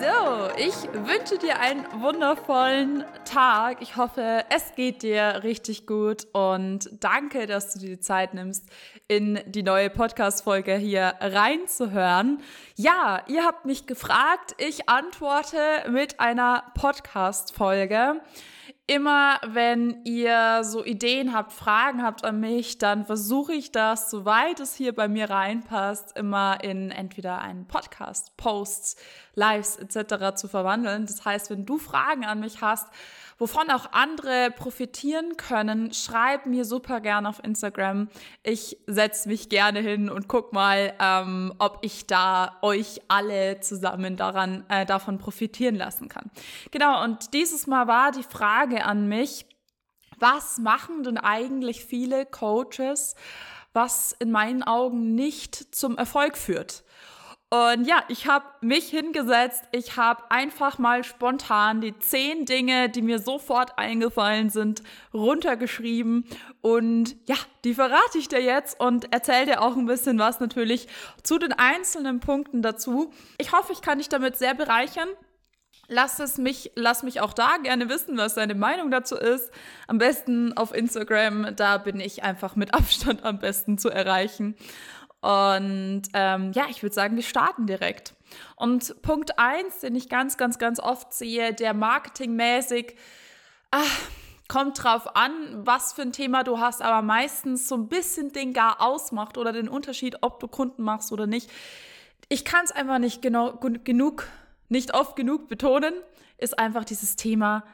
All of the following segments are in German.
So, ich wünsche dir einen wundervollen Tag. Ich hoffe, es geht dir richtig gut und danke, dass du dir die Zeit nimmst, in die neue Podcast-Folge hier reinzuhören. Ja, ihr habt mich gefragt. Ich antworte mit einer Podcast-Folge. Immer wenn ihr so Ideen habt, Fragen habt an mich, dann versuche ich das, soweit es hier bei mir reinpasst, immer in entweder einen Podcast, Posts, Lives etc. zu verwandeln. Das heißt, wenn du Fragen an mich hast, wovon auch andere profitieren können, schreib mir super gerne auf Instagram. Ich setze mich gerne hin und guck mal, ähm, ob ich da euch alle zusammen daran, äh, davon profitieren lassen kann. Genau, und dieses Mal war die Frage an mich, was machen denn eigentlich viele Coaches, was in meinen Augen nicht zum Erfolg führt? Und ja, ich habe mich hingesetzt, ich habe einfach mal spontan die zehn Dinge, die mir sofort eingefallen sind, runtergeschrieben. Und ja, die verrate ich dir jetzt und erzähle dir auch ein bisschen was natürlich zu den einzelnen Punkten dazu. Ich hoffe, ich kann dich damit sehr bereichern. Lass es mich, lass mich auch da gerne wissen, was deine Meinung dazu ist. Am besten auf Instagram, da bin ich einfach mit Abstand am besten zu erreichen. Und ähm, ja, ich würde sagen, wir starten direkt. Und Punkt eins, den ich ganz, ganz, ganz oft sehe, der marketingmäßig, ach, kommt drauf an, was für ein Thema du hast, aber meistens so ein bisschen den gar ausmacht oder den Unterschied, ob du Kunden machst oder nicht. Ich kann es einfach nicht genau, genug, nicht oft genug betonen, ist einfach dieses Thema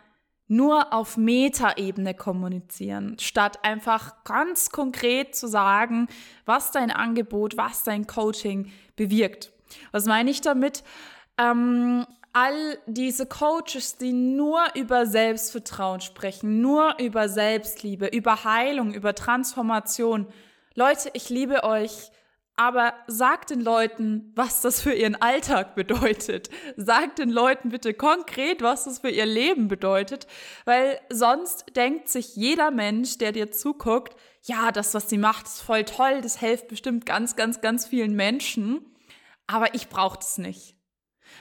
nur auf Metaebene kommunizieren, statt einfach ganz konkret zu sagen, was dein Angebot, was dein Coaching bewirkt. Was meine ich damit? Ähm, all diese Coaches, die nur über Selbstvertrauen sprechen, nur über Selbstliebe, über Heilung, über Transformation. Leute, ich liebe euch. Aber sagt den Leuten, was das für ihren Alltag bedeutet. Sagt den Leuten bitte konkret, was das für ihr Leben bedeutet, weil sonst denkt sich jeder Mensch, der dir zuguckt, ja, das, was sie macht, ist voll toll, das hilft bestimmt ganz, ganz, ganz vielen Menschen, aber ich brauche das nicht.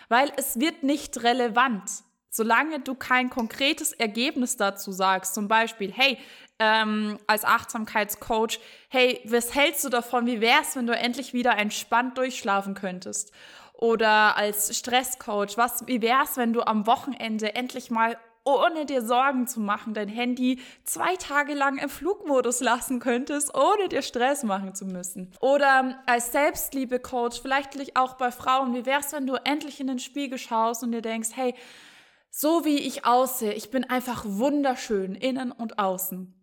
Weil es wird nicht relevant. Solange du kein konkretes Ergebnis dazu sagst, zum Beispiel, hey, ähm, als Achtsamkeitscoach, hey, was hältst du davon? Wie wär's, wenn du endlich wieder entspannt durchschlafen könntest? Oder als Stresscoach, was, wie wär's, wenn du am Wochenende endlich mal ohne dir Sorgen zu machen, dein Handy zwei Tage lang im Flugmodus lassen könntest, ohne dir Stress machen zu müssen. Oder als Selbstliebe-Coach, vielleicht auch bei Frauen, wie wär's, wenn du endlich in den Spiegel schaust und dir denkst, hey, so wie ich aussehe, ich bin einfach wunderschön, innen und außen.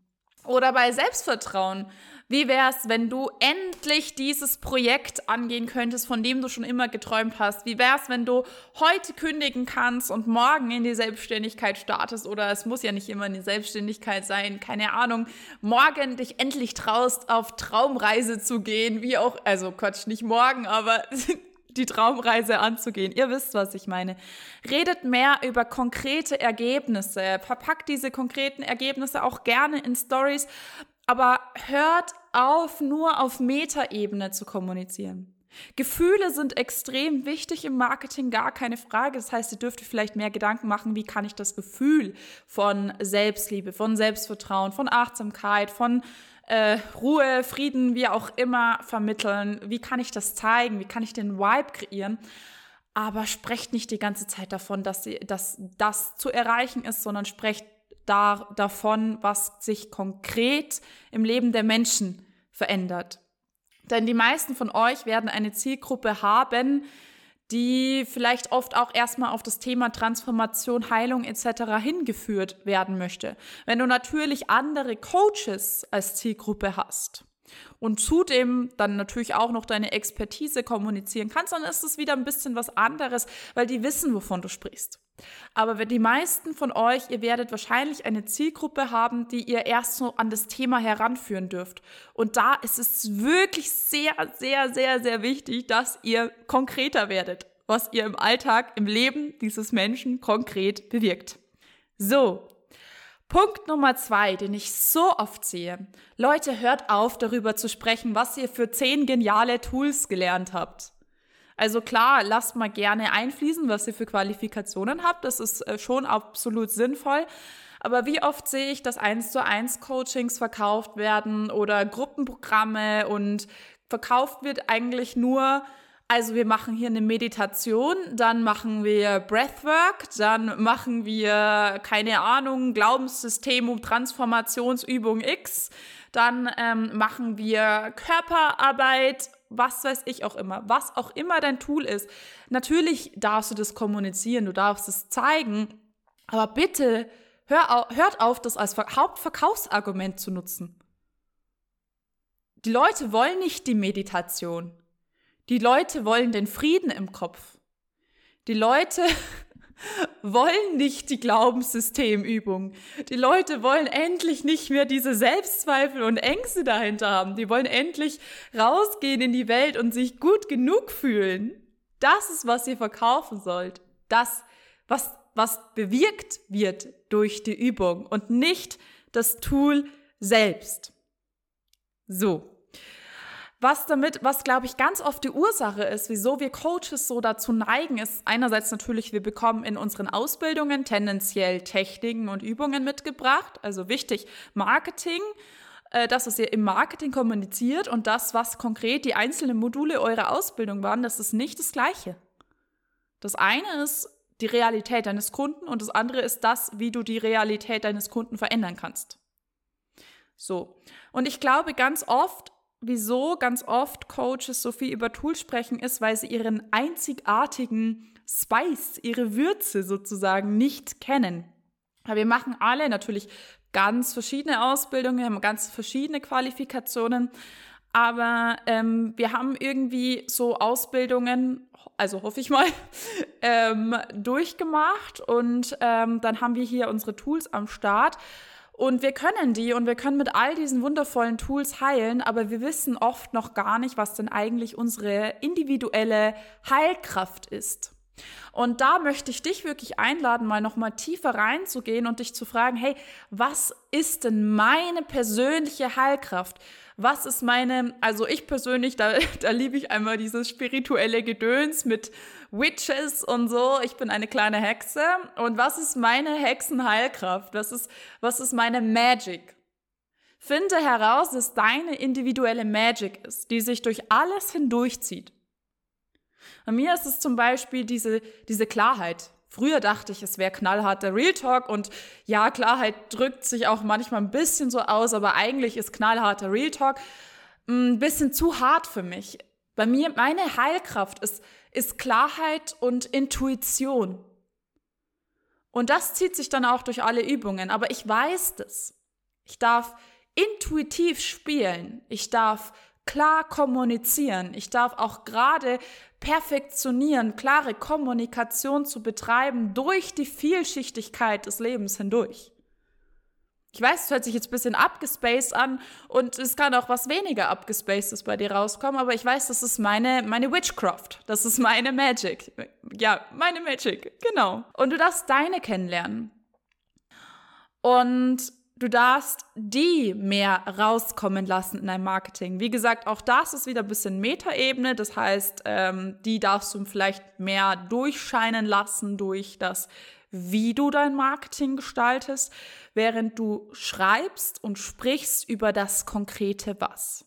Oder bei Selbstvertrauen. Wie wär's, wenn du endlich dieses Projekt angehen könntest, von dem du schon immer geträumt hast? Wie wär's, wenn du heute kündigen kannst und morgen in die Selbstständigkeit startest? Oder es muss ja nicht immer in die Selbstständigkeit sein, keine Ahnung. Morgen dich endlich traust, auf Traumreise zu gehen, wie auch, also Quatsch, nicht morgen, aber die Traumreise anzugehen. Ihr wisst, was ich meine. Redet mehr über konkrete Ergebnisse. Verpackt diese konkreten Ergebnisse auch gerne in Stories. Aber hört auf, nur auf Metaebene zu kommunizieren. Gefühle sind extrem wichtig im Marketing, gar keine Frage. Das heißt, ihr dürft vielleicht mehr Gedanken machen, wie kann ich das Gefühl von Selbstliebe, von Selbstvertrauen, von Achtsamkeit, von äh, Ruhe, Frieden, wie auch immer vermitteln? Wie kann ich das zeigen? Wie kann ich den Vibe kreieren? Aber sprecht nicht die ganze Zeit davon, dass, sie, dass das zu erreichen ist, sondern sprecht da, davon, was sich konkret im Leben der Menschen verändert. Denn die meisten von euch werden eine Zielgruppe haben, die vielleicht oft auch erstmal auf das Thema Transformation, Heilung etc. hingeführt werden möchte. Wenn du natürlich andere Coaches als Zielgruppe hast und zudem dann natürlich auch noch deine Expertise kommunizieren kannst, dann ist es wieder ein bisschen was anderes, weil die wissen, wovon du sprichst. Aber wenn die meisten von euch, ihr werdet wahrscheinlich eine Zielgruppe haben, die ihr erst so an das Thema heranführen dürft. Und da ist es wirklich sehr, sehr, sehr, sehr wichtig, dass ihr konkreter werdet, was ihr im Alltag, im Leben dieses Menschen konkret bewirkt. So. Punkt Nummer zwei, den ich so oft sehe. Leute, hört auf, darüber zu sprechen, was ihr für zehn geniale Tools gelernt habt. Also klar, lasst mal gerne einfließen, was ihr für Qualifikationen habt. Das ist äh, schon absolut sinnvoll. Aber wie oft sehe ich, dass eins zu eins Coachings verkauft werden oder Gruppenprogramme und verkauft wird eigentlich nur, also wir machen hier eine Meditation, dann machen wir Breathwork, dann machen wir, keine Ahnung, Glaubenssystem um Transformationsübung X, dann ähm, machen wir Körperarbeit, was weiß ich auch immer, was auch immer dein Tool ist. Natürlich darfst du das kommunizieren, du darfst es zeigen, aber bitte hör auf, hört auf, das als Hauptverkaufsargument zu nutzen. Die Leute wollen nicht die Meditation. Die Leute wollen den Frieden im Kopf. Die Leute wollen nicht die Glaubenssystemübung. Die Leute wollen endlich nicht mehr diese Selbstzweifel und Ängste dahinter haben. Die wollen endlich rausgehen in die Welt und sich gut genug fühlen. Das ist, was ihr verkaufen sollt. Das, was, was bewirkt wird durch die Übung und nicht das Tool selbst. So. Was damit, was glaube ich ganz oft die Ursache ist, wieso wir Coaches so dazu neigen, ist einerseits natürlich, wir bekommen in unseren Ausbildungen tendenziell Techniken und Übungen mitgebracht. Also wichtig, Marketing, äh, das, was ihr im Marketing kommuniziert und das, was konkret die einzelnen Module eurer Ausbildung waren, das ist nicht das Gleiche. Das eine ist die Realität deines Kunden und das andere ist das, wie du die Realität deines Kunden verändern kannst. So. Und ich glaube ganz oft, wieso ganz oft Coaches so viel über Tools sprechen, ist, weil sie ihren einzigartigen Spice, ihre Würze sozusagen nicht kennen. Wir machen alle natürlich ganz verschiedene Ausbildungen, haben ganz verschiedene Qualifikationen. Aber ähm, wir haben irgendwie so Ausbildungen, also hoffe ich mal, ähm, durchgemacht. Und ähm, dann haben wir hier unsere Tools am Start. Und wir können die und wir können mit all diesen wundervollen Tools heilen, aber wir wissen oft noch gar nicht, was denn eigentlich unsere individuelle Heilkraft ist. Und da möchte ich dich wirklich einladen, mal noch mal tiefer reinzugehen und dich zu fragen, hey, was ist denn meine persönliche Heilkraft? Was ist meine, also ich persönlich, da, da liebe ich einmal dieses spirituelle Gedöns mit Witches und so. Ich bin eine kleine Hexe. Und was ist meine Hexenheilkraft? Was ist, was ist meine Magic? Finde heraus, dass deine individuelle Magic ist, die sich durch alles hindurchzieht. Bei mir ist es zum Beispiel diese, diese Klarheit. Früher dachte ich, es wäre knallharter Real Talk und ja, Klarheit drückt sich auch manchmal ein bisschen so aus, aber eigentlich ist knallharter Real Talk ein bisschen zu hart für mich. Bei mir, meine Heilkraft ist, ist Klarheit und Intuition. Und das zieht sich dann auch durch alle Übungen, aber ich weiß das. Ich darf intuitiv spielen. Ich darf klar kommunizieren. Ich darf auch gerade perfektionieren, klare Kommunikation zu betreiben durch die Vielschichtigkeit des Lebens hindurch. Ich weiß, es hört sich jetzt ein bisschen abgespaced an und es kann auch was weniger abgespacedes bei dir rauskommen, aber ich weiß, das ist meine, meine Witchcraft. Das ist meine Magic. Ja, meine Magic, genau. Und du darfst deine kennenlernen. Und du darfst die mehr rauskommen lassen in deinem Marketing. Wie gesagt, auch das ist wieder ein bisschen Metaebene. Das heißt, ähm, die darfst du vielleicht mehr durchscheinen lassen durch das, wie du dein Marketing gestaltest, während du schreibst und sprichst über das konkrete Was.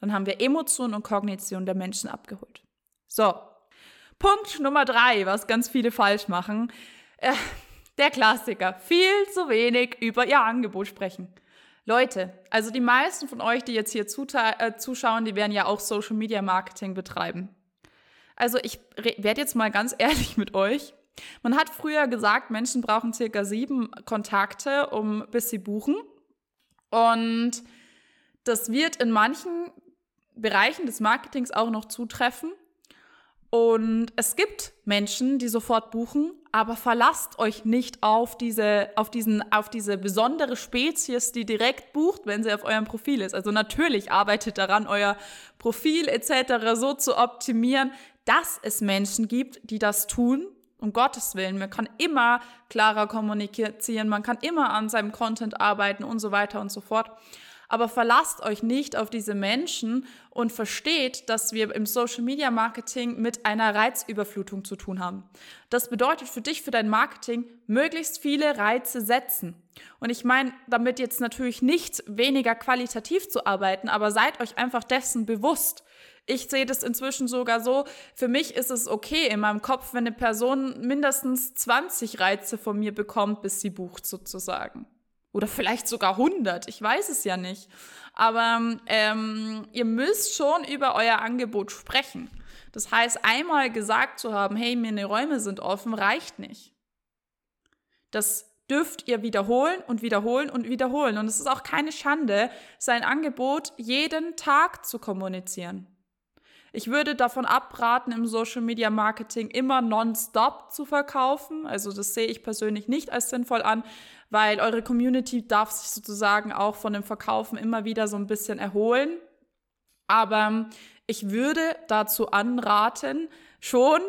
Dann haben wir Emotion und Kognition der Menschen abgeholt. So, Punkt Nummer drei, was ganz viele falsch machen. Äh, der Klassiker. Viel zu wenig über ihr Angebot sprechen. Leute, also die meisten von euch, die jetzt hier äh, zuschauen, die werden ja auch Social Media Marketing betreiben. Also ich werde jetzt mal ganz ehrlich mit euch. Man hat früher gesagt, Menschen brauchen circa sieben Kontakte, um bis sie buchen. Und das wird in manchen Bereichen des Marketings auch noch zutreffen. Und es gibt Menschen, die sofort buchen, aber verlasst euch nicht auf diese, auf diesen, auf diese besondere Spezies, die direkt bucht, wenn sie auf eurem Profil ist. Also natürlich arbeitet daran, euer Profil etc. so zu optimieren, dass es Menschen gibt, die das tun. Um Gottes Willen, man kann immer klarer kommunizieren, man kann immer an seinem Content arbeiten und so weiter und so fort. Aber verlasst euch nicht auf diese Menschen und versteht, dass wir im Social Media Marketing mit einer Reizüberflutung zu tun haben. Das bedeutet für dich, für dein Marketing, möglichst viele Reize setzen. Und ich meine damit jetzt natürlich nicht weniger qualitativ zu arbeiten, aber seid euch einfach dessen bewusst. Ich sehe das inzwischen sogar so, für mich ist es okay in meinem Kopf, wenn eine Person mindestens 20 Reize von mir bekommt, bis sie bucht sozusagen. Oder vielleicht sogar 100, ich weiß es ja nicht. Aber ähm, ihr müsst schon über euer Angebot sprechen. Das heißt, einmal gesagt zu haben, hey, meine Räume sind offen, reicht nicht. Das dürft ihr wiederholen und wiederholen und wiederholen. Und es ist auch keine Schande, sein Angebot jeden Tag zu kommunizieren. Ich würde davon abraten, im Social Media Marketing immer nonstop zu verkaufen. Also das sehe ich persönlich nicht als sinnvoll an, weil eure Community darf sich sozusagen auch von dem Verkaufen immer wieder so ein bisschen erholen. Aber ich würde dazu anraten, schon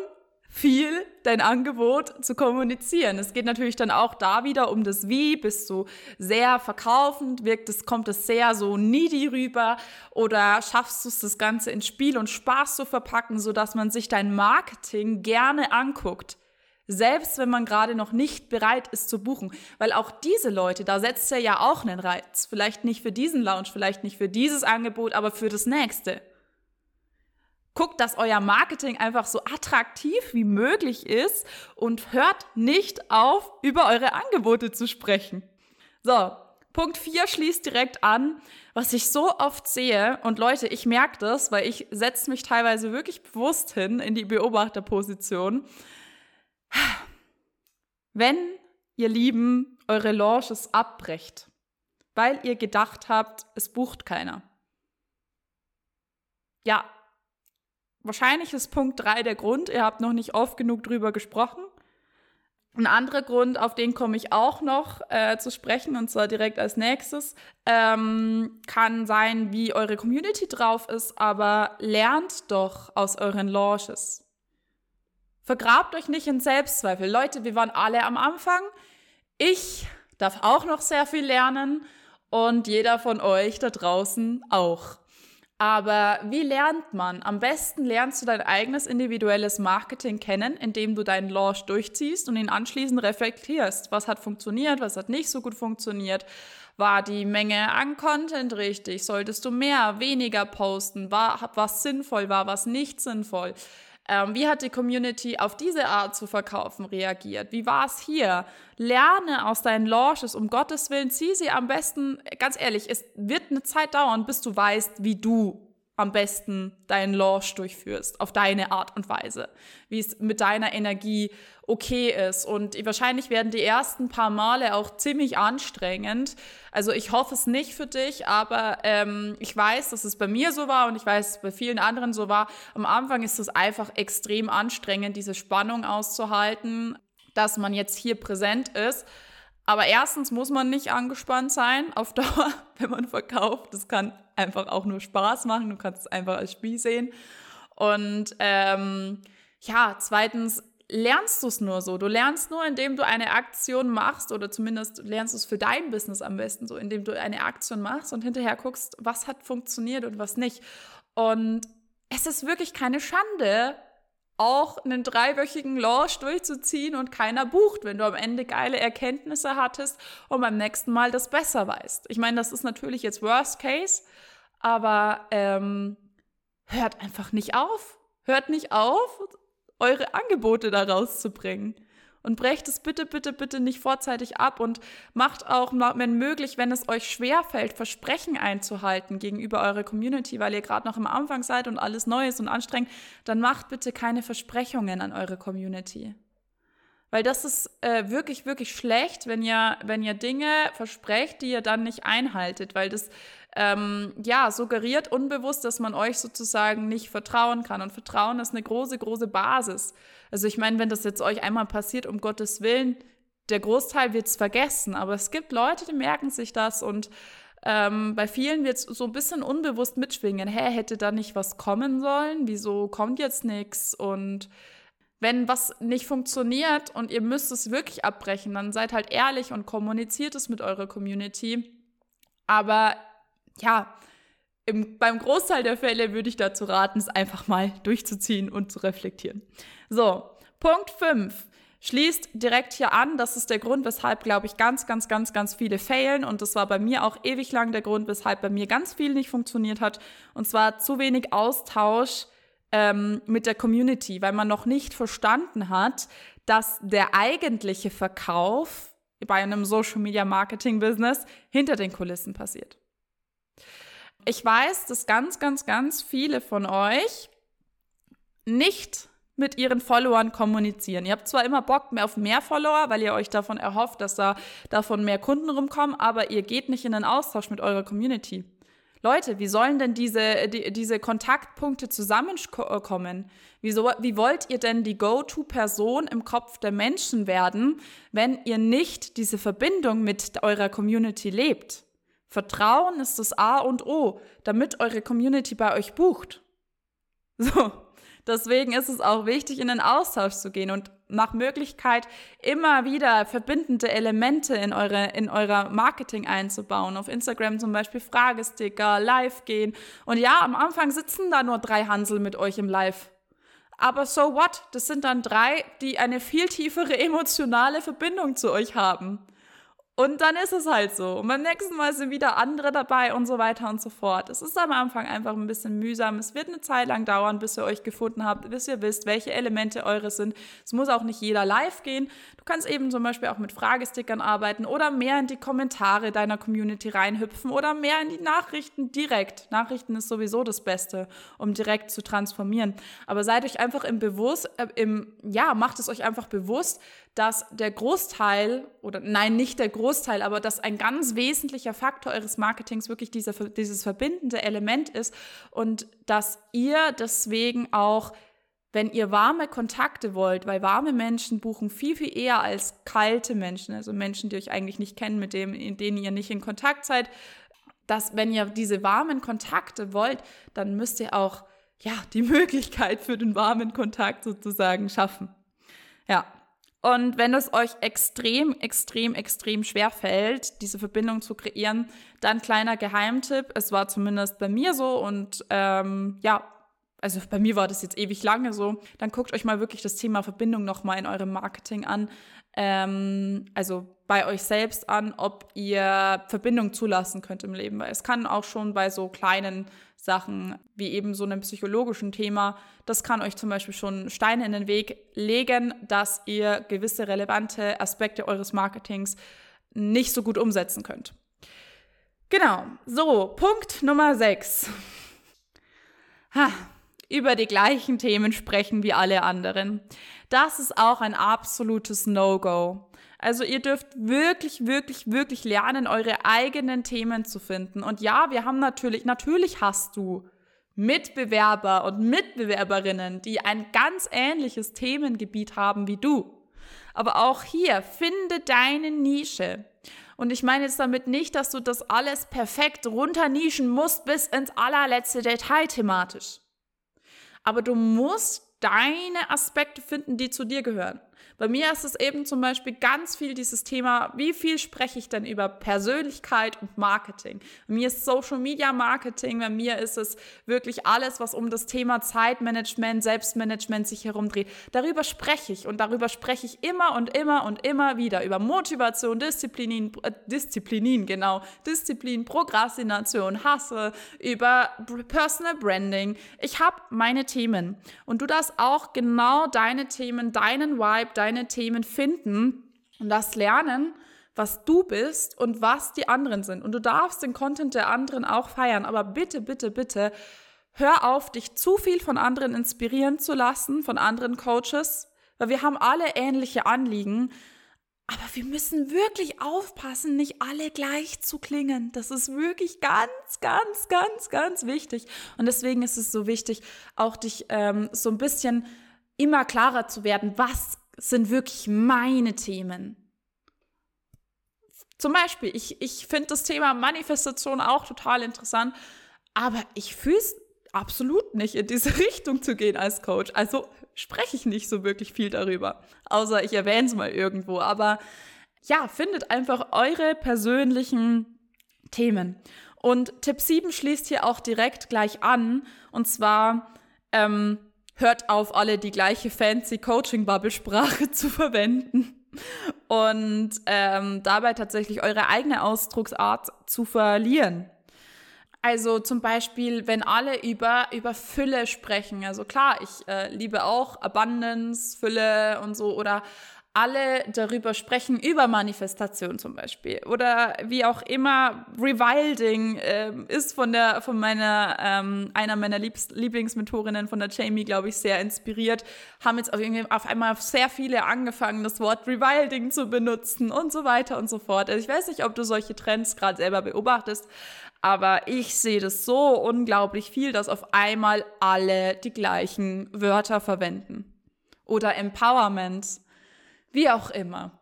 viel dein Angebot zu kommunizieren. Es geht natürlich dann auch da wieder um das Wie. Bist du sehr verkaufend? Wirkt es, kommt es sehr so needy rüber? Oder schaffst du es, das Ganze in Spiel und Spaß zu verpacken, sodass man sich dein Marketing gerne anguckt? Selbst wenn man gerade noch nicht bereit ist zu buchen. Weil auch diese Leute, da setzt er ja auch einen Reiz. Vielleicht nicht für diesen Lounge, vielleicht nicht für dieses Angebot, aber für das nächste. Guckt, dass euer Marketing einfach so attraktiv wie möglich ist und hört nicht auf, über eure Angebote zu sprechen. So, Punkt 4 schließt direkt an, was ich so oft sehe. Und Leute, ich merke das, weil ich setze mich teilweise wirklich bewusst hin in die Beobachterposition. Wenn ihr Lieben eure Launches abbrecht, weil ihr gedacht habt, es bucht keiner. Ja, wahrscheinlich ist Punkt 3 der Grund. Ihr habt noch nicht oft genug drüber gesprochen. Ein anderer Grund, auf den komme ich auch noch äh, zu sprechen, und zwar direkt als nächstes, ähm, kann sein, wie eure Community drauf ist, aber lernt doch aus euren Launches. Vergrabt euch nicht in Selbstzweifel. Leute, wir waren alle am Anfang. Ich darf auch noch sehr viel lernen und jeder von euch da draußen auch. Aber wie lernt man? Am besten lernst du dein eigenes individuelles Marketing kennen, indem du deinen Launch durchziehst und ihn anschließend reflektierst. Was hat funktioniert, was hat nicht so gut funktioniert? War die Menge an Content richtig? Solltest du mehr, weniger posten? War was sinnvoll, war was nicht sinnvoll? Ähm, wie hat die Community auf diese Art zu verkaufen reagiert? Wie war es hier? Lerne aus deinen Launches, um Gottes Willen, zieh sie am besten, ganz ehrlich, es wird eine Zeit dauern, bis du weißt, wie du am besten deinen Launch durchführst, auf deine Art und Weise, wie es mit deiner Energie okay ist. Und wahrscheinlich werden die ersten paar Male auch ziemlich anstrengend. Also ich hoffe es nicht für dich, aber ähm, ich weiß, dass es bei mir so war und ich weiß, dass es bei vielen anderen so war. Am Anfang ist es einfach extrem anstrengend, diese Spannung auszuhalten, dass man jetzt hier präsent ist. Aber erstens muss man nicht angespannt sein auf Dauer, wenn man verkauft. Das kann einfach auch nur Spaß machen. Du kannst es einfach als Spiel sehen. Und ähm, ja, zweitens lernst du es nur so. Du lernst nur, indem du eine Aktion machst oder zumindest lernst du es für dein Business am besten so, indem du eine Aktion machst und hinterher guckst, was hat funktioniert und was nicht. Und es ist wirklich keine Schande, auch einen dreiwöchigen Launch durchzuziehen und keiner bucht, wenn du am Ende geile Erkenntnisse hattest und beim nächsten Mal das besser weißt. Ich meine, das ist natürlich jetzt Worst Case, aber ähm, hört einfach nicht auf. Hört nicht auf, eure Angebote da rauszubringen und brecht es bitte, bitte, bitte nicht vorzeitig ab und macht auch, wenn möglich, wenn es euch schwerfällt, Versprechen einzuhalten gegenüber eurer Community, weil ihr gerade noch am Anfang seid und alles neu ist und anstrengend, dann macht bitte keine Versprechungen an eure Community. Weil das ist äh, wirklich, wirklich schlecht, wenn ihr, wenn ihr Dinge versprecht, die ihr dann nicht einhaltet, weil das ähm, ja, suggeriert unbewusst, dass man euch sozusagen nicht vertrauen kann. Und Vertrauen ist eine große, große Basis. Also ich meine, wenn das jetzt euch einmal passiert, um Gottes Willen, der Großteil wird es vergessen. Aber es gibt Leute, die merken sich das und ähm, bei vielen wird es so ein bisschen unbewusst mitschwingen. Hä, hätte da nicht was kommen sollen? Wieso kommt jetzt nichts? Und wenn was nicht funktioniert und ihr müsst es wirklich abbrechen, dann seid halt ehrlich und kommuniziert es mit eurer Community. Aber ja, im, beim Großteil der Fälle würde ich dazu raten, es einfach mal durchzuziehen und zu reflektieren. So, Punkt 5 schließt direkt hier an. Das ist der Grund, weshalb, glaube ich, ganz, ganz, ganz, ganz viele failen. Und das war bei mir auch ewig lang der Grund, weshalb bei mir ganz viel nicht funktioniert hat. Und zwar zu wenig Austausch ähm, mit der Community, weil man noch nicht verstanden hat, dass der eigentliche Verkauf bei einem Social Media Marketing Business hinter den Kulissen passiert. Ich weiß, dass ganz, ganz, ganz viele von euch nicht mit ihren Followern kommunizieren. Ihr habt zwar immer Bock mehr auf mehr Follower, weil ihr euch davon erhofft, dass da davon mehr Kunden rumkommen, aber ihr geht nicht in den Austausch mit eurer Community. Leute, wie sollen denn diese, die, diese Kontaktpunkte zusammenkommen? Wieso, wie wollt ihr denn die Go-To-Person im Kopf der Menschen werden, wenn ihr nicht diese Verbindung mit eurer Community lebt? Vertrauen ist das A und O, damit eure Community bei euch bucht. So, Deswegen ist es auch wichtig, in den Austausch zu gehen und nach Möglichkeit immer wieder verbindende Elemente in, eure, in eurer Marketing einzubauen. Auf Instagram zum Beispiel Fragesticker, Live gehen. Und ja, am Anfang sitzen da nur drei Hansel mit euch im Live. Aber so what? Das sind dann drei, die eine viel tiefere emotionale Verbindung zu euch haben. Und dann ist es halt so. Und beim nächsten Mal sind wieder andere dabei und so weiter und so fort. Es ist am Anfang einfach ein bisschen mühsam. Es wird eine Zeit lang dauern, bis ihr euch gefunden habt, bis ihr wisst, welche Elemente eure sind. Es muss auch nicht jeder live gehen. Du kannst eben zum Beispiel auch mit Fragestickern arbeiten oder mehr in die Kommentare deiner Community reinhüpfen oder mehr in die Nachrichten direkt. Nachrichten ist sowieso das Beste, um direkt zu transformieren. Aber seid euch einfach im Bewusst, äh, im, ja, macht es euch einfach bewusst, dass der Großteil, oder nein, nicht der Großteil, aber dass ein ganz wesentlicher Faktor eures Marketings wirklich dieser, dieses verbindende Element ist und dass ihr deswegen auch, wenn ihr warme Kontakte wollt, weil warme Menschen buchen viel, viel eher als kalte Menschen, also Menschen, die euch eigentlich nicht kennen, mit denen, in denen ihr nicht in Kontakt seid, dass wenn ihr diese warmen Kontakte wollt, dann müsst ihr auch ja, die Möglichkeit für den warmen Kontakt sozusagen schaffen. Ja, und wenn es euch extrem, extrem, extrem schwer fällt, diese Verbindung zu kreieren, dann kleiner Geheimtipp. Es war zumindest bei mir so und ähm, ja, also bei mir war das jetzt ewig lange so. Dann guckt euch mal wirklich das Thema Verbindung nochmal in eurem Marketing an. Ähm, also bei euch selbst an, ob ihr Verbindung zulassen könnt im Leben. Weil es kann auch schon bei so kleinen Sachen wie eben so einem psychologischen Thema, das kann euch zum Beispiel schon Steine in den Weg legen, dass ihr gewisse relevante Aspekte eures Marketings nicht so gut umsetzen könnt. Genau, so, Punkt Nummer 6. Ha, über die gleichen Themen sprechen wie alle anderen. Das ist auch ein absolutes No-Go. Also ihr dürft wirklich, wirklich, wirklich lernen, eure eigenen Themen zu finden. Und ja, wir haben natürlich, natürlich hast du Mitbewerber und Mitbewerberinnen, die ein ganz ähnliches Themengebiet haben wie du. Aber auch hier, finde deine Nische. Und ich meine jetzt damit nicht, dass du das alles perfekt runternischen musst bis ins allerletzte Detail thematisch. Aber du musst deine Aspekte finden, die zu dir gehören. Bei mir ist es eben zum Beispiel ganz viel dieses Thema, wie viel spreche ich denn über Persönlichkeit und Marketing? Bei mir ist Social Media Marketing, bei mir ist es wirklich alles, was um das Thema Zeitmanagement, Selbstmanagement sich herumdreht. Darüber spreche ich und darüber spreche ich immer und immer und immer wieder über Motivation, Disziplin, äh, Disziplin, genau, Disziplin, Prokrastination, Hasse, über Personal Branding. Ich habe meine Themen und du darfst auch genau deine Themen, deinen Vibe, dein deine Themen finden und das lernen, was du bist und was die anderen sind. Und du darfst den Content der anderen auch feiern, aber bitte, bitte, bitte, hör auf, dich zu viel von anderen inspirieren zu lassen, von anderen Coaches, weil wir haben alle ähnliche Anliegen. Aber wir müssen wirklich aufpassen, nicht alle gleich zu klingen. Das ist wirklich ganz, ganz, ganz, ganz wichtig. Und deswegen ist es so wichtig, auch dich ähm, so ein bisschen immer klarer zu werden, was sind wirklich meine Themen. Zum Beispiel, ich, ich finde das Thema Manifestation auch total interessant, aber ich fühle es absolut nicht in diese Richtung zu gehen als Coach. Also spreche ich nicht so wirklich viel darüber, außer ich erwähne es mal irgendwo. Aber ja, findet einfach eure persönlichen Themen. Und Tipp 7 schließt hier auch direkt gleich an. Und zwar ähm, hört auf, alle die gleiche fancy Coaching-Bubble-Sprache zu verwenden und ähm, dabei tatsächlich eure eigene Ausdrucksart zu verlieren. Also zum Beispiel, wenn alle über, über Fülle sprechen. Also klar, ich äh, liebe auch Abundance, Fülle und so. Oder alle darüber sprechen, über Manifestation zum Beispiel. Oder wie auch immer, Rewilding äh, ist von der, von meiner, ähm, einer meiner Lieblingsmentorinnen, von der Jamie, glaube ich, sehr inspiriert. Haben jetzt auf, auf einmal sehr viele angefangen, das Wort Rewilding zu benutzen und so weiter und so fort. Also ich weiß nicht, ob du solche Trends gerade selber beobachtest, aber ich sehe das so unglaublich viel, dass auf einmal alle die gleichen Wörter verwenden. Oder Empowerment wie auch immer.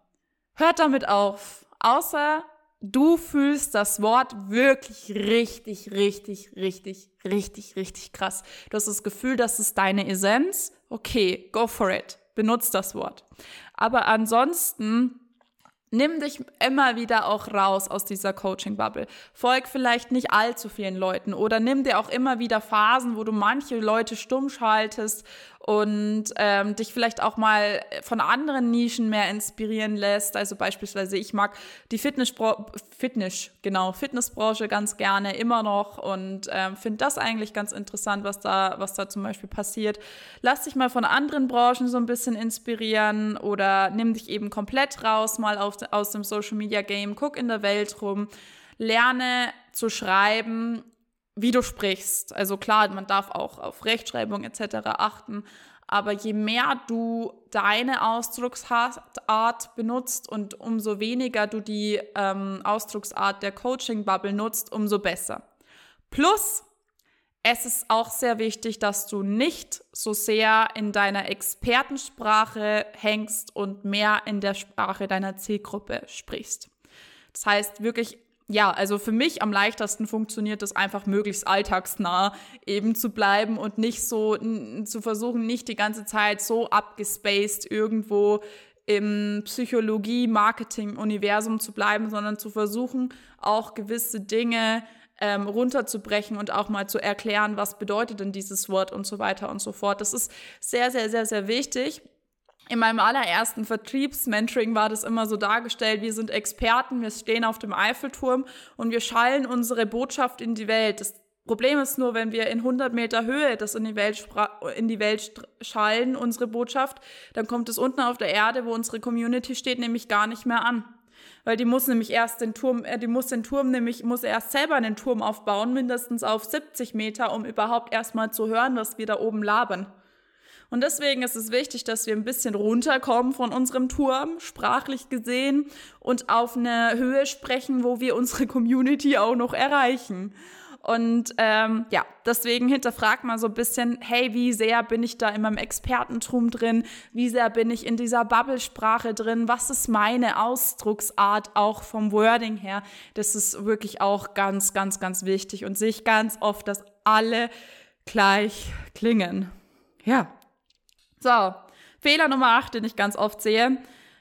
Hört damit auf. Außer du fühlst das Wort wirklich richtig, richtig, richtig, richtig, richtig krass. Du hast das Gefühl, das ist deine Essenz. Okay, go for it. Benutzt das Wort. Aber ansonsten Nimm dich immer wieder auch raus aus dieser Coaching-Bubble. Folg vielleicht nicht allzu vielen Leuten oder nimm dir auch immer wieder Phasen, wo du manche Leute stumm schaltest und ähm, dich vielleicht auch mal von anderen Nischen mehr inspirieren lässt. Also beispielsweise, ich mag die Fitnessbranche, Fitness, genau, Fitnessbranche ganz gerne immer noch und ähm, finde das eigentlich ganz interessant, was da, was da zum Beispiel passiert. Lass dich mal von anderen Branchen so ein bisschen inspirieren oder nimm dich eben komplett raus, mal auf, aus dem Social Media Game, guck in der Welt rum, lerne zu schreiben wie du sprichst. Also klar, man darf auch auf Rechtschreibung etc. achten, aber je mehr du deine Ausdrucksart benutzt und umso weniger du die ähm, Ausdrucksart der Coaching-Bubble nutzt, umso besser. Plus, es ist auch sehr wichtig, dass du nicht so sehr in deiner Expertensprache hängst und mehr in der Sprache deiner Zielgruppe sprichst. Das heißt, wirklich ja, also für mich am leichtesten funktioniert es einfach möglichst alltagsnah eben zu bleiben und nicht so zu versuchen, nicht die ganze Zeit so abgespaced irgendwo im Psychologie-Marketing-Universum zu bleiben, sondern zu versuchen, auch gewisse Dinge ähm, runterzubrechen und auch mal zu erklären, was bedeutet denn dieses Wort und so weiter und so fort. Das ist sehr, sehr, sehr, sehr wichtig in meinem allerersten Vertriebsmentoring war das immer so dargestellt, wir sind Experten, wir stehen auf dem Eiffelturm und wir schallen unsere Botschaft in die Welt. Das Problem ist nur, wenn wir in 100 Meter Höhe das in die Welt, in die Welt schallen, unsere Botschaft, dann kommt es unten auf der Erde, wo unsere Community steht, nämlich gar nicht mehr an. Weil die muss nämlich erst den Turm, äh, die muss den Turm nämlich, muss erst selber einen Turm aufbauen, mindestens auf 70 Meter, um überhaupt erstmal zu hören, was wir da oben labern. Und deswegen ist es wichtig, dass wir ein bisschen runterkommen von unserem Turm, sprachlich gesehen, und auf eine Höhe sprechen, wo wir unsere Community auch noch erreichen. Und ähm, ja, deswegen hinterfrag mal so ein bisschen, hey, wie sehr bin ich da in meinem Expertentum drin? Wie sehr bin ich in dieser Bubble-Sprache drin? Was ist meine Ausdrucksart auch vom Wording her? Das ist wirklich auch ganz, ganz, ganz wichtig und sehe ich ganz oft, dass alle gleich klingen. Ja, so, Fehler Nummer 8, den ich ganz oft sehe,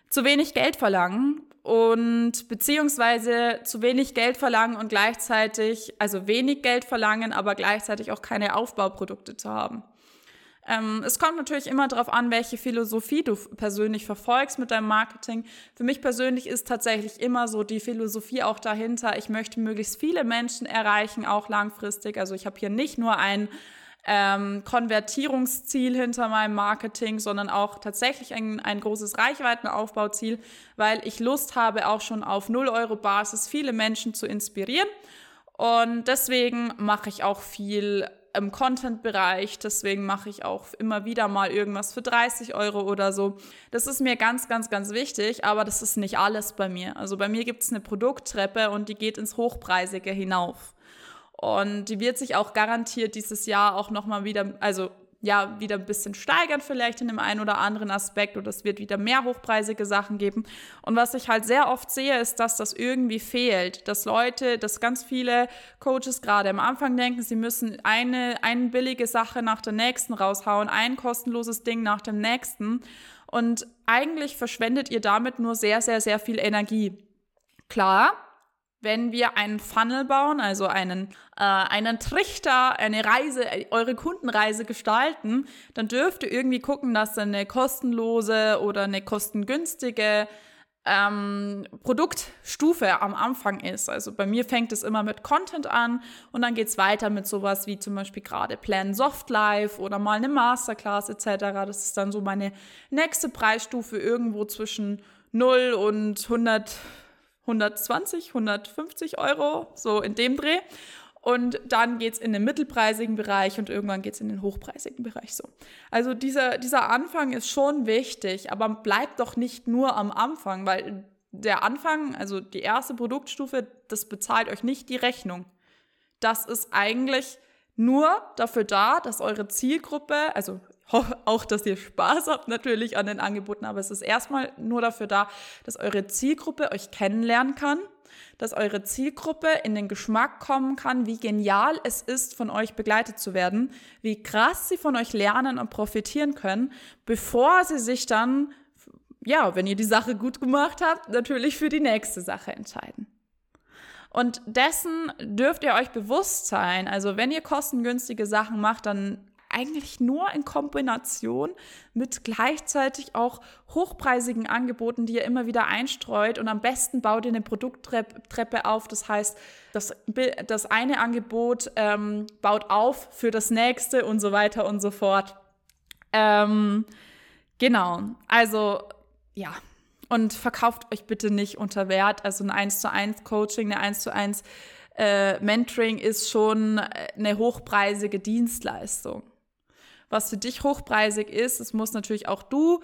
zu wenig Geld verlangen und beziehungsweise zu wenig Geld verlangen und gleichzeitig, also wenig Geld verlangen, aber gleichzeitig auch keine Aufbauprodukte zu haben. Ähm, es kommt natürlich immer darauf an, welche Philosophie du persönlich verfolgst mit deinem Marketing. Für mich persönlich ist tatsächlich immer so die Philosophie auch dahinter, ich möchte möglichst viele Menschen erreichen, auch langfristig. Also ich habe hier nicht nur ein ähm, Konvertierungsziel hinter meinem Marketing, sondern auch tatsächlich ein, ein großes Reichweitenaufbauziel, weil ich Lust habe, auch schon auf 0 Euro Basis viele Menschen zu inspirieren. Und deswegen mache ich auch viel im Content-Bereich. Deswegen mache ich auch immer wieder mal irgendwas für 30 Euro oder so. Das ist mir ganz, ganz, ganz wichtig, aber das ist nicht alles bei mir. Also bei mir gibt es eine Produkttreppe und die geht ins Hochpreisige hinauf. Und die wird sich auch garantiert dieses Jahr auch nochmal wieder, also ja, wieder ein bisschen steigern vielleicht in dem einen oder anderen Aspekt oder es wird wieder mehr hochpreisige Sachen geben. Und was ich halt sehr oft sehe, ist, dass das irgendwie fehlt, dass Leute, dass ganz viele Coaches gerade am Anfang denken, sie müssen eine, eine billige Sache nach der nächsten raushauen, ein kostenloses Ding nach dem nächsten. Und eigentlich verschwendet ihr damit nur sehr, sehr, sehr viel Energie. Klar, wenn wir einen Funnel bauen, also einen, äh, einen Trichter, eine Reise, eure Kundenreise gestalten, dann dürft ihr irgendwie gucken, dass eine kostenlose oder eine kostengünstige ähm, Produktstufe am Anfang ist. Also bei mir fängt es immer mit Content an und dann geht es weiter mit sowas wie zum Beispiel gerade Plan Soft Life oder mal eine Masterclass etc. Das ist dann so meine nächste Preisstufe irgendwo zwischen 0 und 100 120, 150 Euro, so in dem Dreh. Und dann geht es in den mittelpreisigen Bereich und irgendwann geht es in den hochpreisigen Bereich so. Also dieser, dieser Anfang ist schon wichtig, aber bleibt doch nicht nur am Anfang, weil der Anfang, also die erste Produktstufe, das bezahlt euch nicht die Rechnung. Das ist eigentlich nur dafür da, dass eure Zielgruppe, also auch, dass ihr Spaß habt natürlich an den Angeboten, aber es ist erstmal nur dafür da, dass eure Zielgruppe euch kennenlernen kann, dass eure Zielgruppe in den Geschmack kommen kann, wie genial es ist, von euch begleitet zu werden, wie krass sie von euch lernen und profitieren können, bevor sie sich dann, ja, wenn ihr die Sache gut gemacht habt, natürlich für die nächste Sache entscheiden. Und dessen dürft ihr euch bewusst sein. Also wenn ihr kostengünstige Sachen macht, dann eigentlich nur in Kombination mit gleichzeitig auch hochpreisigen Angeboten, die ihr immer wieder einstreut. Und am besten baut ihr eine Produkttreppe auf. Das heißt, das, das eine Angebot ähm, baut auf für das nächste und so weiter und so fort. Ähm, genau, also ja. Und verkauft euch bitte nicht unter Wert. Also ein 1 zu 1 Coaching, eine 1 zu 1 äh, Mentoring ist schon eine hochpreisige Dienstleistung was für dich hochpreisig ist. Das muss natürlich auch du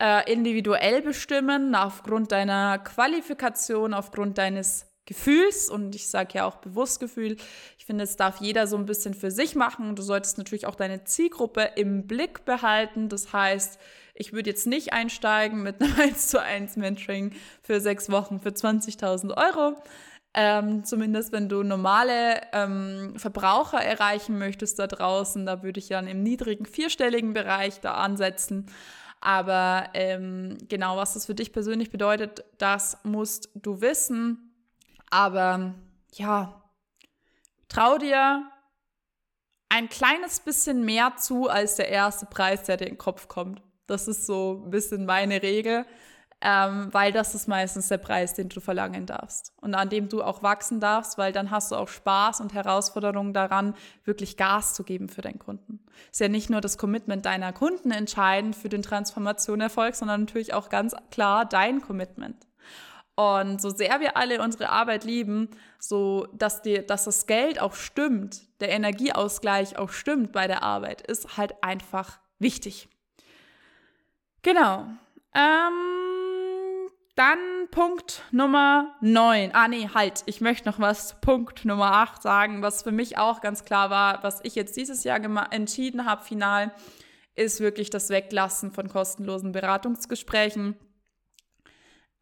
äh, individuell bestimmen, aufgrund deiner Qualifikation, aufgrund deines Gefühls und ich sage ja auch Bewusstgefühl. Ich finde, es darf jeder so ein bisschen für sich machen. Du solltest natürlich auch deine Zielgruppe im Blick behalten. Das heißt, ich würde jetzt nicht einsteigen mit einem 1 zu 1 Mentoring für sechs Wochen für 20.000 Euro, ähm, zumindest wenn du normale ähm, Verbraucher erreichen möchtest da draußen, da würde ich dann im niedrigen vierstelligen Bereich da ansetzen. Aber ähm, genau, was das für dich persönlich bedeutet, das musst du wissen. Aber ja, trau dir ein kleines bisschen mehr zu als der erste Preis, der dir in den Kopf kommt. Das ist so ein bisschen meine Regel ähm, weil das ist meistens der Preis, den du verlangen darfst und an dem du auch wachsen darfst, weil dann hast du auch Spaß und Herausforderungen daran, wirklich Gas zu geben für deinen Kunden. Ist ja nicht nur das Commitment deiner Kunden entscheidend für den Transformation-Erfolg, sondern natürlich auch ganz klar dein Commitment. Und so sehr wir alle unsere Arbeit lieben, so dass, die, dass das Geld auch stimmt, der Energieausgleich auch stimmt bei der Arbeit, ist halt einfach wichtig. Genau. Ähm, dann Punkt Nummer 9. Ah, nee, halt. Ich möchte noch was Punkt Nummer 8 sagen, was für mich auch ganz klar war, was ich jetzt dieses Jahr entschieden habe, final, ist wirklich das Weglassen von kostenlosen Beratungsgesprächen.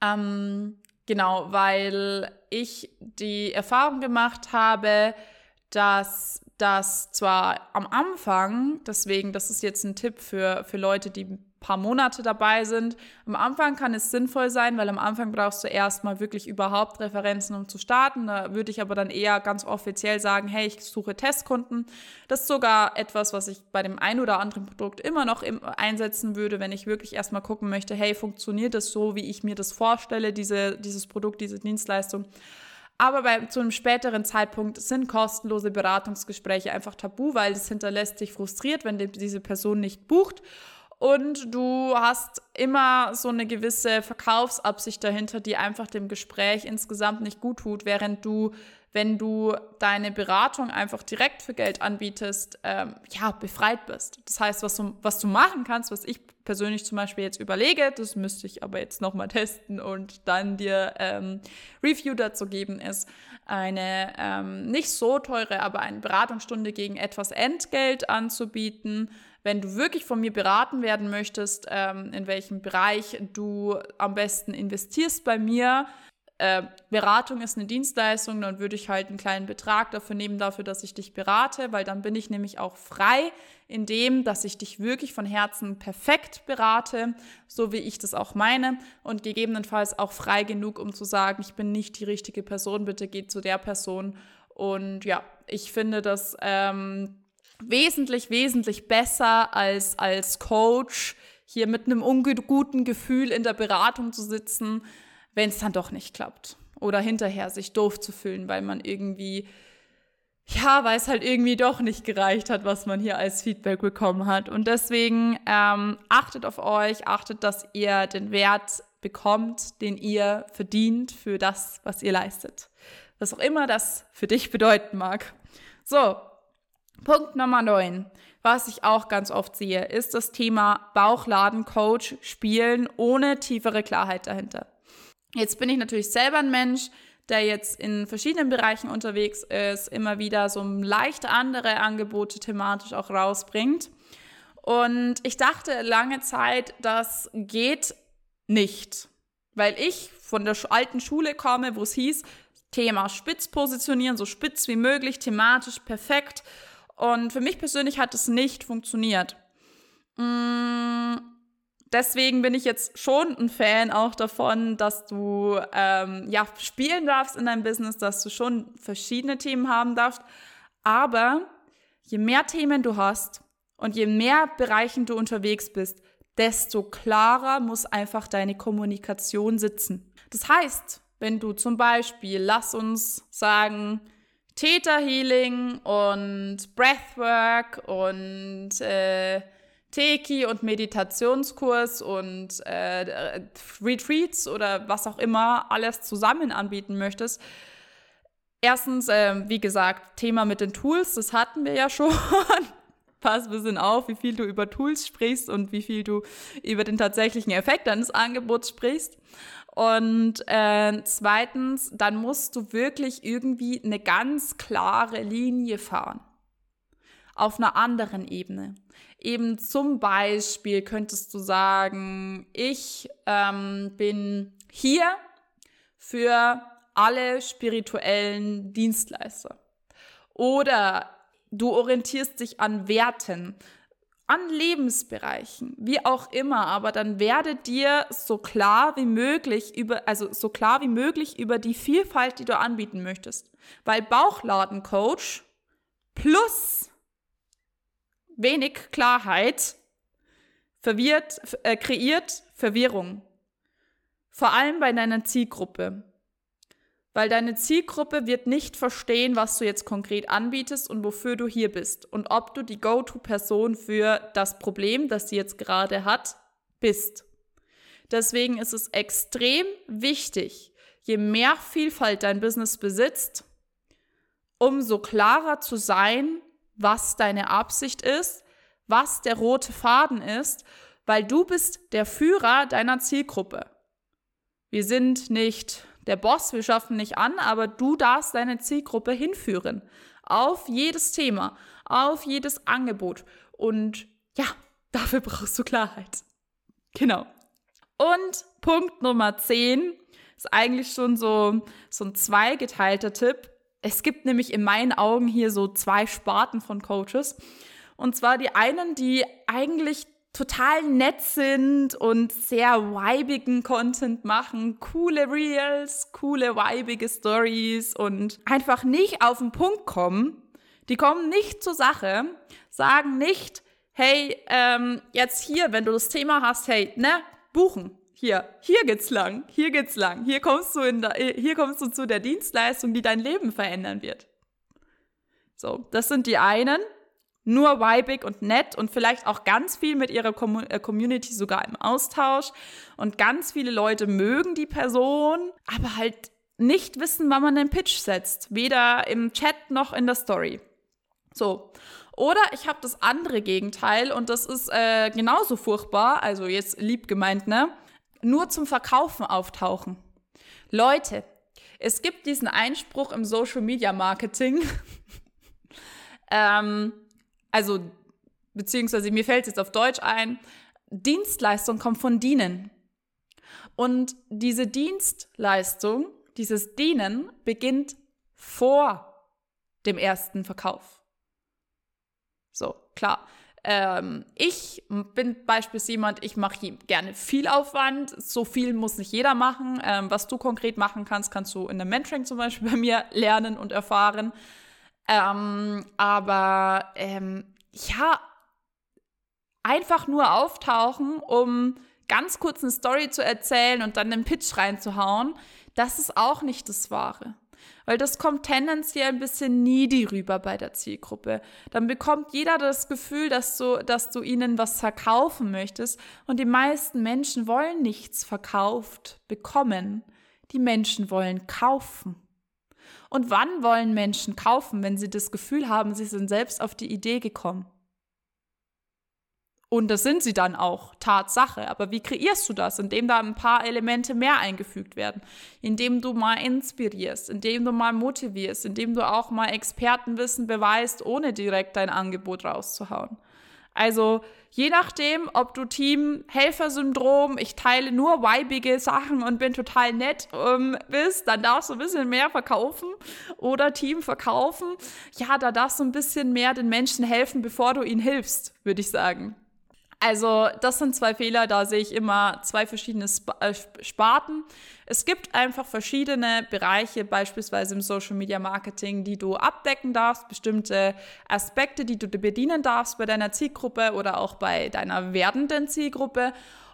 Ähm, genau, weil ich die Erfahrung gemacht habe, dass das zwar am Anfang, deswegen, das ist jetzt ein Tipp für, für Leute, die paar Monate dabei sind. Am Anfang kann es sinnvoll sein, weil am Anfang brauchst du erstmal wirklich überhaupt Referenzen, um zu starten. Da würde ich aber dann eher ganz offiziell sagen, hey, ich suche Testkunden. Das ist sogar etwas, was ich bei dem ein oder anderen Produkt immer noch einsetzen würde, wenn ich wirklich erstmal gucken möchte, hey, funktioniert das so, wie ich mir das vorstelle, diese, dieses Produkt, diese Dienstleistung. Aber bei, zu einem späteren Zeitpunkt sind kostenlose Beratungsgespräche einfach tabu, weil das hinterlässt dich frustriert, wenn diese Person nicht bucht und du hast immer so eine gewisse Verkaufsabsicht dahinter, die einfach dem Gespräch insgesamt nicht gut tut, während du, wenn du deine Beratung einfach direkt für Geld anbietest, ähm, ja, befreit bist. Das heißt, was du, was du machen kannst, was ich persönlich zum Beispiel jetzt überlege, das müsste ich aber jetzt nochmal testen und dann dir ähm, Review dazu geben, ist eine ähm, nicht so teure, aber eine Beratungsstunde gegen etwas Entgelt anzubieten wenn du wirklich von mir beraten werden möchtest, ähm, in welchem Bereich du am besten investierst bei mir, äh, Beratung ist eine Dienstleistung, dann würde ich halt einen kleinen Betrag dafür nehmen, dafür, dass ich dich berate, weil dann bin ich nämlich auch frei in dem, dass ich dich wirklich von Herzen perfekt berate, so wie ich das auch meine und gegebenenfalls auch frei genug, um zu sagen, ich bin nicht die richtige Person, bitte geht zu der Person. Und ja, ich finde das ähm, wesentlich, wesentlich besser als als Coach hier mit einem unguten Gefühl in der Beratung zu sitzen wenn es dann doch nicht klappt. Oder hinterher sich doof zu fühlen, weil man irgendwie, ja, weil es halt irgendwie doch nicht gereicht hat, was man hier als Feedback bekommen hat. Und deswegen ähm, achtet auf euch, achtet, dass ihr den Wert bekommt, den ihr verdient für das, was ihr leistet. Was auch immer das für dich bedeuten mag. So, Punkt Nummer 9. Was ich auch ganz oft sehe, ist das Thema Bauchladen-Coach spielen ohne tiefere Klarheit dahinter. Jetzt bin ich natürlich selber ein Mensch, der jetzt in verschiedenen Bereichen unterwegs ist, immer wieder so leicht andere Angebote thematisch auch rausbringt. Und ich dachte lange Zeit, das geht nicht, weil ich von der alten Schule komme, wo es hieß, Thema spitz positionieren, so spitz wie möglich, thematisch perfekt. Und für mich persönlich hat es nicht funktioniert. Mmh deswegen bin ich jetzt schon ein Fan auch davon, dass du ähm, ja spielen darfst in deinem Business, dass du schon verschiedene Themen haben darfst. Aber je mehr Themen du hast und je mehr Bereichen du unterwegs bist, desto klarer muss einfach deine Kommunikation sitzen. Das heißt, wenn du zum Beispiel, lass uns sagen, Theta Healing und Breathwork und äh, Teki und Meditationskurs und äh, Retreats oder was auch immer alles zusammen anbieten möchtest. Erstens, äh, wie gesagt, Thema mit den Tools, das hatten wir ja schon. Pass ein bisschen auf, wie viel du über Tools sprichst und wie viel du über den tatsächlichen Effekt deines Angebots sprichst. Und äh, zweitens, dann musst du wirklich irgendwie eine ganz klare Linie fahren. Auf einer anderen Ebene. Eben zum Beispiel könntest du sagen, ich ähm, bin hier für alle spirituellen Dienstleister. Oder du orientierst dich an Werten, an Lebensbereichen, wie auch immer, aber dann werde dir so klar wie möglich über, also so klar wie möglich über die Vielfalt, die du anbieten möchtest. Weil Bauchladencoach plus wenig Klarheit verwirrt, äh, kreiert Verwirrung. Vor allem bei deiner Zielgruppe. Weil deine Zielgruppe wird nicht verstehen, was du jetzt konkret anbietest und wofür du hier bist und ob du die Go-To-Person für das Problem, das sie jetzt gerade hat, bist. Deswegen ist es extrem wichtig, je mehr Vielfalt dein Business besitzt, umso klarer zu sein, was deine Absicht ist, was der rote Faden ist, weil du bist der Führer deiner Zielgruppe. Wir sind nicht der Boss, wir schaffen nicht an, aber du darfst deine Zielgruppe hinführen. Auf jedes Thema, auf jedes Angebot. Und ja, dafür brauchst du Klarheit. Genau. Und Punkt Nummer 10 ist eigentlich schon so, so ein zweigeteilter Tipp. Es gibt nämlich in meinen Augen hier so zwei Sparten von Coaches. Und zwar die einen, die eigentlich total nett sind und sehr weibigen Content machen, coole Reels, coole weibige Stories und einfach nicht auf den Punkt kommen. Die kommen nicht zur Sache, sagen nicht, hey, ähm, jetzt hier, wenn du das Thema hast, hey, ne, buchen hier, hier geht's lang, hier geht's lang, hier kommst du in der, hier kommst du zu der Dienstleistung, die dein Leben verändern wird. So, das sind die einen, nur weibig und nett und vielleicht auch ganz viel mit ihrer äh, Community sogar im Austausch und ganz viele Leute mögen die Person, aber halt nicht wissen, wann man den Pitch setzt, weder im Chat noch in der Story. So. Oder ich habe das andere Gegenteil und das ist äh, genauso furchtbar, also jetzt lieb gemeint, ne? nur zum Verkaufen auftauchen. Leute, es gibt diesen Einspruch im Social Media Marketing. ähm, also, beziehungsweise mir fällt es jetzt auf Deutsch ein, Dienstleistung kommt von dienen. Und diese Dienstleistung dieses Dienen beginnt vor dem ersten Verkauf. So, klar. Ähm, ich bin beispielsweise jemand, ich mache gerne viel Aufwand. So viel muss nicht jeder machen. Ähm, was du konkret machen kannst, kannst du in einem Mentoring zum Beispiel bei mir lernen und erfahren. Ähm, aber ähm, ja, einfach nur auftauchen, um ganz kurz eine Story zu erzählen und dann den Pitch reinzuhauen, das ist auch nicht das Wahre. Weil das kommt tendenziell ein bisschen needy rüber bei der Zielgruppe. Dann bekommt jeder das Gefühl, dass du, dass du ihnen was verkaufen möchtest. Und die meisten Menschen wollen nichts verkauft bekommen. Die Menschen wollen kaufen. Und wann wollen Menschen kaufen, wenn sie das Gefühl haben, sie sind selbst auf die Idee gekommen? Und das sind sie dann auch, Tatsache. Aber wie kreierst du das? Indem da ein paar Elemente mehr eingefügt werden. Indem du mal inspirierst, indem du mal motivierst, indem du auch mal Expertenwissen beweist, ohne direkt dein Angebot rauszuhauen. Also je nachdem, ob du Team Helfersyndrom, ich teile nur weibige Sachen und bin total nett ähm, bist, dann darfst du ein bisschen mehr verkaufen oder Team verkaufen. Ja, da darfst du ein bisschen mehr den Menschen helfen, bevor du ihnen hilfst, würde ich sagen. Also das sind zwei Fehler, da sehe ich immer zwei verschiedene äh, Sparten. Es gibt einfach verschiedene Bereiche, beispielsweise im Social Media Marketing, die du abdecken darfst, bestimmte Aspekte, die du bedienen darfst bei deiner Zielgruppe oder auch bei deiner werdenden Zielgruppe.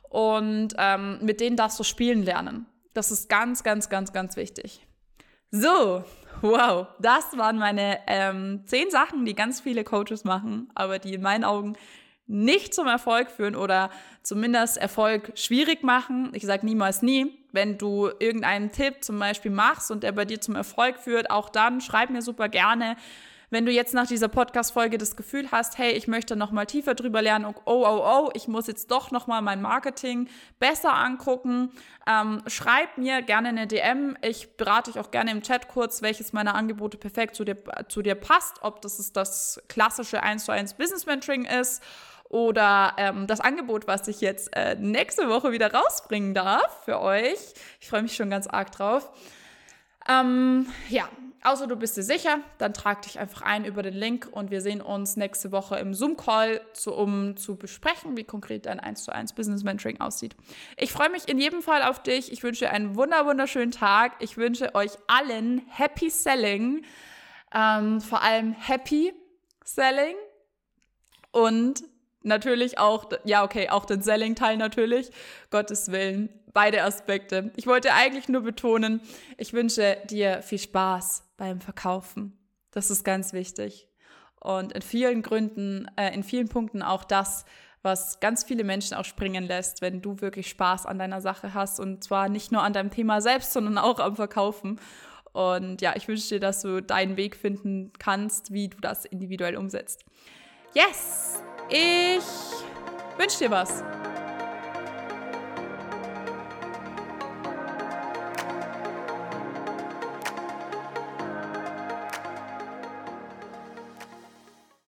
Und ähm, mit denen darfst du spielen lernen. Das ist ganz, ganz, ganz, ganz wichtig. So, wow, das waren meine ähm, zehn Sachen, die ganz viele Coaches machen, aber die in meinen Augen nicht zum Erfolg führen oder zumindest Erfolg schwierig machen. Ich sage niemals nie. Wenn du irgendeinen Tipp zum Beispiel machst und der bei dir zum Erfolg führt, auch dann schreib mir super gerne. Wenn du jetzt nach dieser Podcast-Folge das Gefühl hast, hey, ich möchte noch mal tiefer drüber lernen, oh, oh, oh, ich muss jetzt doch noch mal mein Marketing besser angucken, ähm, schreib mir gerne eine DM. Ich berate dich auch gerne im Chat kurz, welches meiner Angebote perfekt zu dir, zu dir passt, ob das ist das klassische 1 zu 1 Business Mentoring ist oder ähm, das Angebot, was ich jetzt äh, nächste Woche wieder rausbringen darf für euch. Ich freue mich schon ganz arg drauf. Ähm, ja, außer du bist dir sicher, dann trag dich einfach ein über den Link und wir sehen uns nächste Woche im Zoom-Call, um zu besprechen, wie konkret dein 1 zu 1 Business Mentoring aussieht. Ich freue mich in jedem Fall auf dich. Ich wünsche einen wunder wunderschönen Tag. Ich wünsche euch allen Happy Selling, ähm, vor allem Happy Selling und natürlich auch, ja, okay, auch den Selling-Teil natürlich, Gottes Willen, beide Aspekte. Ich wollte eigentlich nur betonen, ich wünsche dir viel Spaß beim Verkaufen. Das ist ganz wichtig. Und in vielen Gründen, äh, in vielen Punkten auch das, was ganz viele Menschen auch springen lässt, wenn du wirklich Spaß an deiner Sache hast und zwar nicht nur an deinem Thema selbst, sondern auch am Verkaufen. Und ja, ich wünsche dir, dass du deinen Weg finden kannst, wie du das individuell umsetzt. Yes! Ich wünsche dir was.